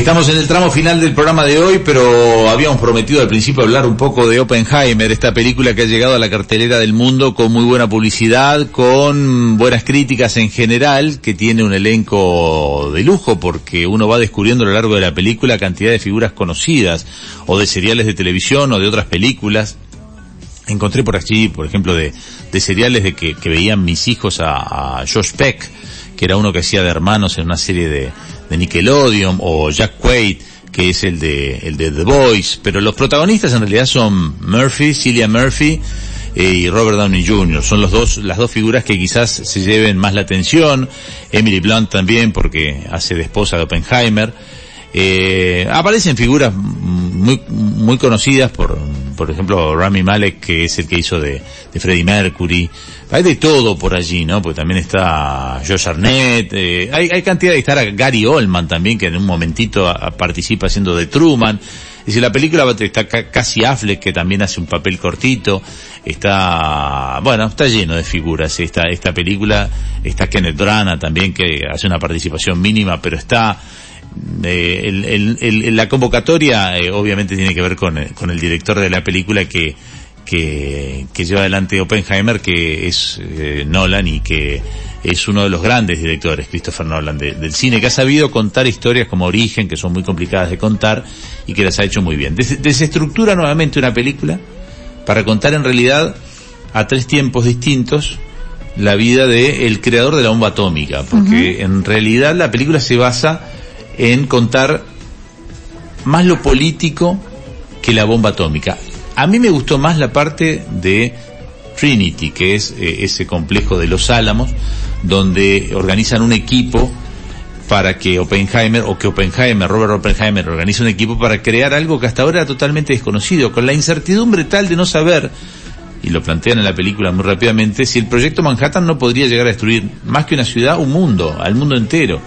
Estamos en el tramo final del programa de hoy, pero habíamos prometido al principio hablar un poco de Oppenheimer, esta película que ha llegado a la cartelera del mundo con muy buena publicidad, con buenas críticas en general, que tiene un elenco de lujo porque uno va descubriendo a lo largo de la película cantidad de figuras conocidas, o de seriales de televisión o de otras películas. Encontré por allí, por ejemplo, de, de seriales de que, veían mis hijos a, a Josh Peck, que era uno que hacía de hermanos en una serie de, de Nickelodeon, o Jack Quaid, que es el de, el de The Voice, pero los protagonistas en realidad son Murphy, Cillian Murphy, eh, y Robert Downey Jr. Son los dos, las dos figuras que quizás se lleven más la atención. Emily Blunt también, porque hace de esposa de Oppenheimer. Eh, aparecen figuras muy, muy conocidas por, por ejemplo, Rami Malek, que es el que hizo de, Freddie Mercury. Hay de todo por allí, ¿no? Porque también está Josh Arnett, eh, hay, hay cantidad de estar Gary Oldman también, que en un momentito a, a participa haciendo de Truman. Es decir, la película está casi Affleck, que también hace un papel cortito. Está, bueno, está lleno de figuras esta, esta película. Está Kenneth Branagh también, que hace una participación mínima, pero está, eh, el, el, el, la convocatoria eh, obviamente tiene que ver con, con el director de la película que, que, que lleva adelante Oppenheimer, que es eh, Nolan y que es uno de los grandes directores, Christopher Nolan, de, del cine, que ha sabido contar historias como Origen, que son muy complicadas de contar y que las ha hecho muy bien. Des, desestructura nuevamente una película para contar en realidad a tres tiempos distintos la vida de el creador de la bomba atómica, porque uh -huh. en realidad la película se basa en contar más lo político que la bomba atómica. A mí me gustó más la parte de Trinity, que es eh, ese complejo de los Álamos, donde organizan un equipo para que Oppenheimer, o que Oppenheimer, Robert Oppenheimer, organice un equipo para crear algo que hasta ahora era totalmente desconocido, con la incertidumbre tal de no saber, y lo plantean en la película muy rápidamente, si el proyecto Manhattan no podría llegar a destruir más que una ciudad, un mundo, al mundo entero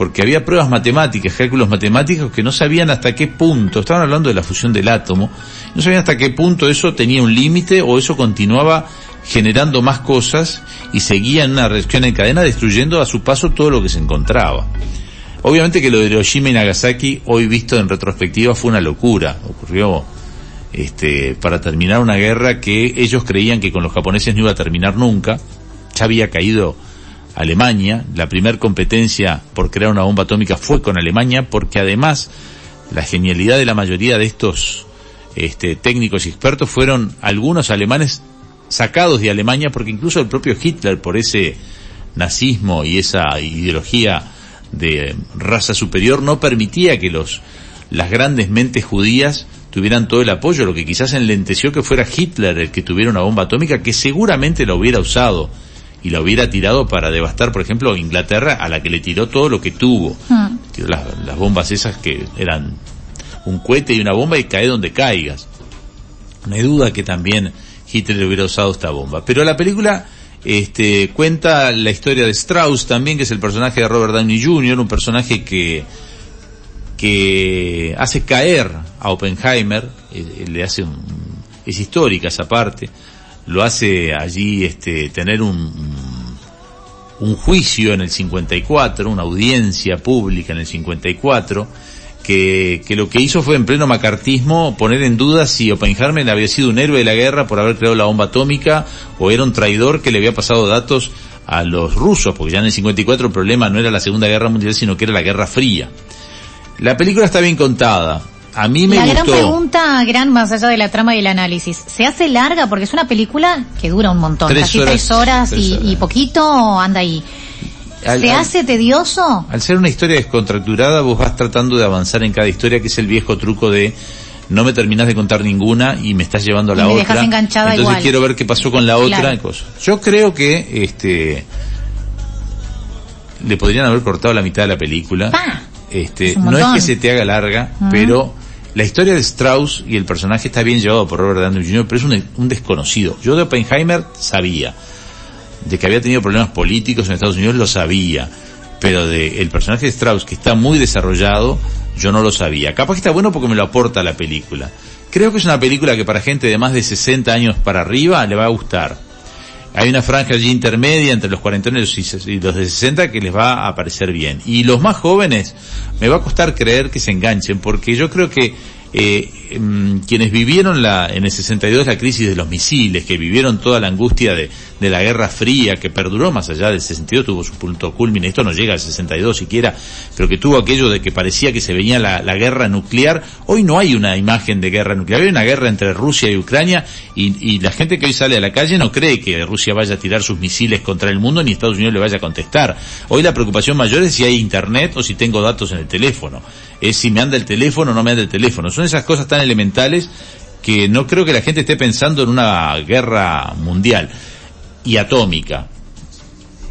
porque había pruebas matemáticas, cálculos matemáticos que no sabían hasta qué punto, estaban hablando de la fusión del átomo, no sabían hasta qué punto eso tenía un límite o eso continuaba generando más cosas y seguía en una reacción en cadena destruyendo a su paso todo lo que se encontraba. Obviamente que lo de Hiroshima y Nagasaki, hoy visto en retrospectiva, fue una locura. Ocurrió este, para terminar una guerra que ellos creían que con los japoneses no iba a terminar nunca. Ya había caído Alemania. La primer competencia por crear una bomba atómica fue con Alemania porque además la genialidad de la mayoría de estos este, técnicos y expertos fueron algunos alemanes sacados de Alemania porque incluso el propio Hitler por ese nazismo y esa ideología de raza superior no permitía que los las grandes mentes judías tuvieran todo el apoyo, lo que quizás enlenteció que fuera Hitler el que tuviera una bomba atómica que seguramente la hubiera usado y la hubiera tirado para devastar, por ejemplo, Inglaterra, a la que le tiró todo lo que tuvo. Mm. Tiró las, las, bombas esas que eran un cohete y una bomba y cae donde caigas. No hay duda que también Hitler hubiera usado esta bomba. Pero la película este, cuenta la historia de Strauss también, que es el personaje de Robert Downey Jr., un personaje que que hace caer a Oppenheimer, eh, le hace un, es histórica esa parte, lo hace allí este, tener un, un juicio en el 54, una audiencia pública en el 54, que, que lo que hizo fue en pleno macartismo poner en duda si Oppenheimer había sido un héroe de la guerra por haber creado la bomba atómica o era un traidor que le había pasado datos a los rusos, porque ya en el 54 el problema no era la Segunda Guerra Mundial, sino que era la Guerra Fría. La película está bien contada, a mí me la gustó. gran pregunta, gran más allá de la trama y el análisis, ¿se hace larga? Porque es una película que dura un montón, tres casi horas, tres horas, tres y, horas. y, poquito anda ahí. Al, ¿Se al, hace tedioso? Al ser una historia descontracturada, vos vas tratando de avanzar en cada historia, que es el viejo truco de no me terminas de contar ninguna y me estás llevando a la y me otra. Dejas enganchada Entonces igual. quiero ver qué pasó con la otra. Claro. Cosa. Yo creo que este le podrían haber cortado la mitad de la película. Este, es no es que se te haga larga, pero la historia de Strauss y el personaje está bien llevado por Robert Downey Jr., pero es un, un desconocido. Yo de Oppenheimer sabía. De que había tenido problemas políticos en Estados Unidos lo sabía. Pero de el personaje de Strauss, que está muy desarrollado, yo no lo sabía. Capaz que está bueno porque me lo aporta la película. Creo que es una película que para gente de más de 60 años para arriba le va a gustar. Hay una franja allí intermedia entre los cuarentones y los de 60 que les va a parecer bien. Y los más jóvenes, me va a costar creer que se enganchen, porque yo creo que eh, em, quienes vivieron la, en el 62 la crisis de los misiles, que vivieron toda la angustia de, la Guerra Fría, que perduró más allá del 62, tuvo su punto culmine, esto no llega al 62 siquiera, pero que tuvo aquello de que parecía que se venía la, guerra nuclear. Hoy no hay una imagen de guerra nuclear, hay una guerra entre Rusia y Ucrania y la gente que hoy sale a la calle no cree que Rusia vaya a tirar sus misiles contra el mundo ni Estados Unidos le vaya a contestar. Hoy la preocupación mayor es si hay internet o si tengo datos en el teléfono. Es si me anda el teléfono o no me anda el teléfono. Son esas cosas tan elementales que no creo que la gente esté pensando en una guerra mundial y atómica.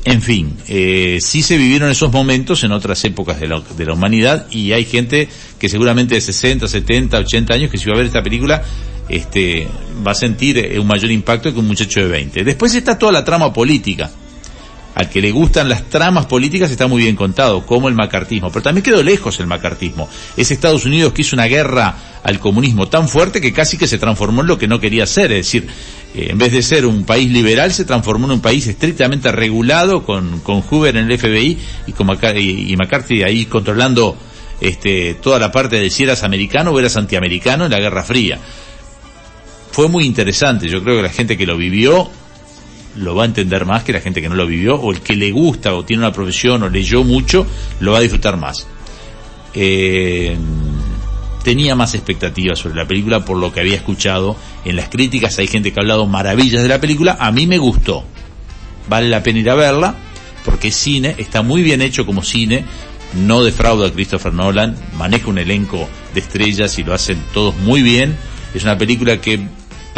En fin, eh, sí se vivieron esos momentos en otras épocas de la, de la, humanidad y hay gente que seguramente de 60, 70, 80 años que si va a ver esta película este, va a sentir eh, un mayor impacto que un muchacho de 20. Después está toda la trama política. Al que le gustan las tramas políticas está muy bien contado, como el macartismo. Pero también quedó lejos el macartismo. Es Estados Unidos que hizo una guerra al comunismo tan fuerte que casi que se transformó en lo que no quería ser. Es decir, eh, en vez de ser un país liberal, se transformó en un país estrictamente regulado con, con Hoover en el FBI y, con y, y McCarthy ahí controlando este, toda la parte de si eras americano o eras antiamericano en la Guerra Fría fue muy interesante. Yo creo que la gente que lo vivió lo va a entender más que la gente que no lo vivió, o el que le gusta o tiene una profesión o leyó mucho, lo va a disfrutar más. Eh, tenía más expectativas sobre la película por lo que había escuchado en las críticas. Hay gente que ha hablado maravillas de la película. A mí me gustó. Vale la pena ir a verla porque es cine, está muy bien hecho como cine. No defrauda a Christopher Nolan, maneja un elenco de estrellas y lo hacen todos muy bien. Es una película que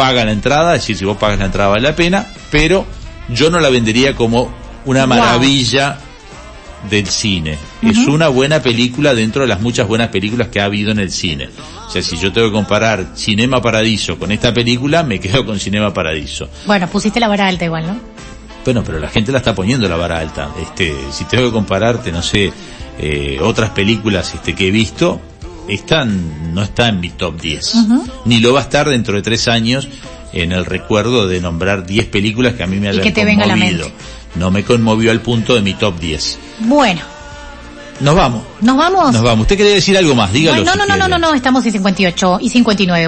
paga la entrada, es decir, si vos pagas la entrada vale la pena, pero yo no la vendería como una maravilla wow. del cine. Uh -huh. Es una buena película dentro de las muchas buenas películas que ha habido en el cine. O sea, si yo tengo que comparar Cinema Paradiso con esta película, me quedo con Cinema Paradiso. Bueno, pusiste la vara alta igual, ¿no? Bueno, pero la gente la está poniendo la vara alta. Este, si tengo que compararte, no sé, eh, otras películas este, que he visto, esta no está en mi top 10. Uh -huh. Ni lo va a estar dentro de tres años en el recuerdo de nombrar 10 películas que a mí me hayan y que te conmovido. Venga la mente. No me conmovió al punto de mi top 10. Bueno. Nos vamos. ¿Nos vamos? Nos vamos. ¿Usted quería decir algo más? Dígalo. Bueno, no, si no, no, no, no, no, estamos en 58 y 59.